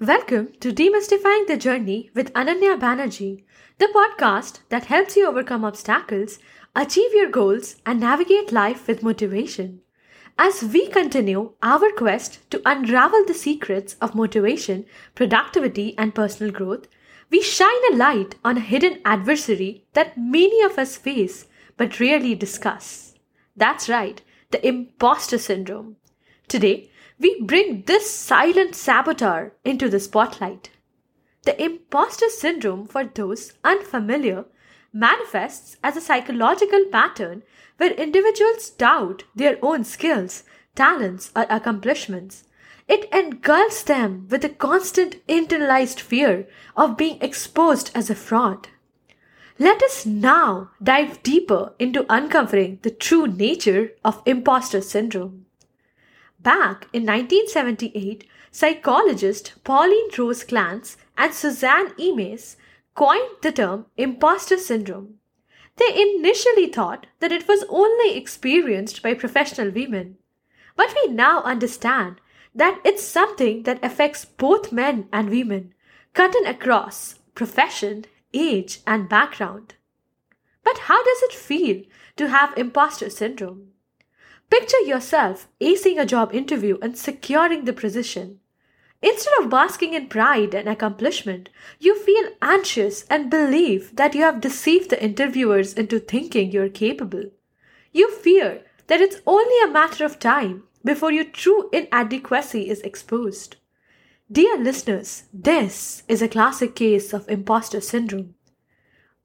Welcome to Demystifying the Journey with Ananya Banerjee, the podcast that helps you overcome obstacles, achieve your goals, and navigate life with motivation. As we continue our quest to unravel the secrets of motivation, productivity, and personal growth, we shine a light on a hidden adversary that many of us face but rarely discuss. That's right, the imposter syndrome. Today, we bring this silent saboteur into the spotlight. The imposter syndrome, for those unfamiliar, manifests as a psychological pattern where individuals doubt their own skills, talents, or accomplishments. It engulfs them with a constant internalized fear of being exposed as a fraud. Let us now dive deeper into uncovering the true nature of imposter syndrome. Back in 1978, psychologist Pauline Rose Clance and Suzanne Imes coined the term imposter syndrome. They initially thought that it was only experienced by professional women. But we now understand that it's something that affects both men and women, cutting across profession, age, and background. But how does it feel to have imposter syndrome? Picture yourself acing a job interview and securing the position. Instead of basking in pride and accomplishment, you feel anxious and believe that you have deceived the interviewers into thinking you're capable. You fear that it's only a matter of time before your true inadequacy is exposed. Dear listeners, this is a classic case of imposter syndrome.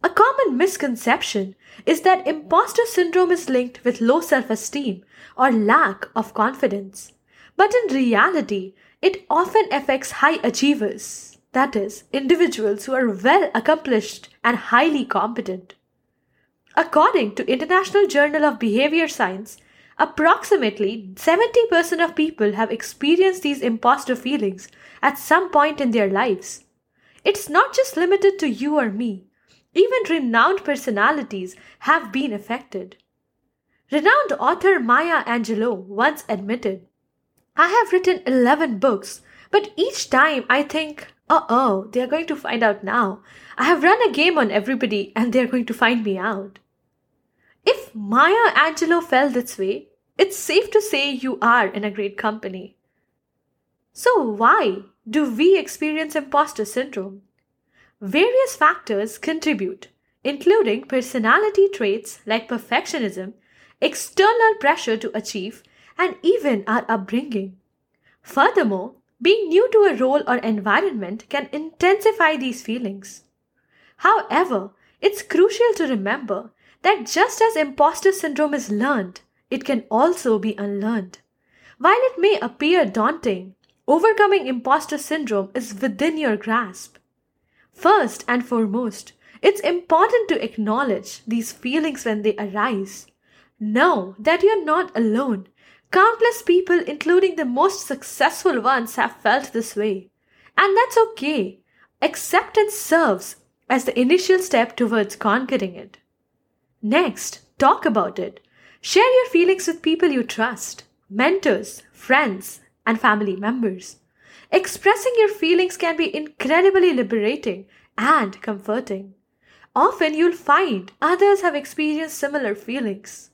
A common misconception is that imposter syndrome is linked with low self esteem or lack of confidence. But in reality, it often affects high achievers, that is, individuals who are well accomplished and highly competent. According to International Journal of Behavior Science, approximately 70% of people have experienced these imposter feelings at some point in their lives. It's not just limited to you or me. Even renowned personalities have been affected. Renowned author Maya Angelou once admitted, I have written 11 books, but each time I think, uh oh, they are going to find out now. I have run a game on everybody and they are going to find me out. If Maya Angelou felt this way, it's safe to say you are in a great company. So, why do we experience imposter syndrome? Various factors contribute, including personality traits like perfectionism, external pressure to achieve, and even our upbringing. Furthermore, being new to a role or environment can intensify these feelings. However, it's crucial to remember that just as imposter syndrome is learned, it can also be unlearned. While it may appear daunting, overcoming imposter syndrome is within your grasp. First and foremost, it's important to acknowledge these feelings when they arise. Know that you're not alone. Countless people, including the most successful ones, have felt this way. And that's okay. Acceptance serves as the initial step towards conquering it. Next, talk about it. Share your feelings with people you trust, mentors, friends, and family members. Expressing your feelings can be incredibly liberating and comforting. Often you'll find others have experienced similar feelings.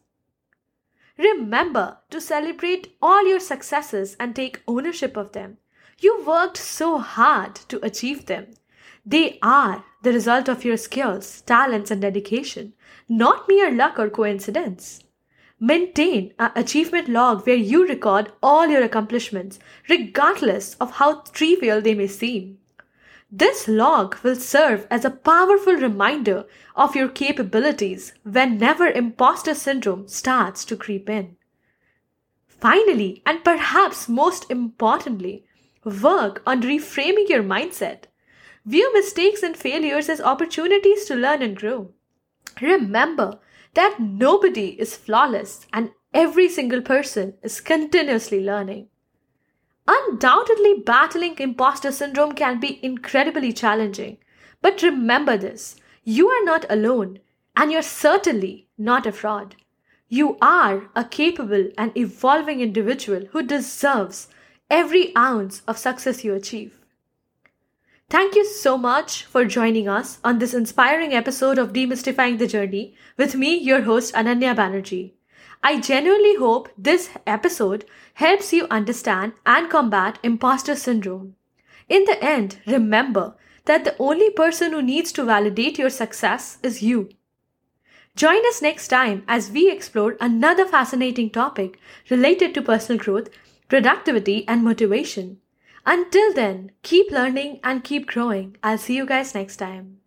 Remember to celebrate all your successes and take ownership of them. You worked so hard to achieve them. They are the result of your skills, talents, and dedication, not mere luck or coincidence. Maintain an achievement log where you record all your accomplishments, regardless of how trivial they may seem. This log will serve as a powerful reminder of your capabilities whenever imposter syndrome starts to creep in. Finally, and perhaps most importantly, work on reframing your mindset. View mistakes and failures as opportunities to learn and grow. Remember that nobody is flawless and every single person is continuously learning. Undoubtedly, battling imposter syndrome can be incredibly challenging. But remember this you are not alone, and you're certainly not a fraud. You are a capable and evolving individual who deserves every ounce of success you achieve. Thank you so much for joining us on this inspiring episode of Demystifying the Journey with me, your host, Ananya Banerjee. I genuinely hope this episode helps you understand and combat imposter syndrome. In the end, remember that the only person who needs to validate your success is you. Join us next time as we explore another fascinating topic related to personal growth, productivity, and motivation. Until then, keep learning and keep growing. I'll see you guys next time.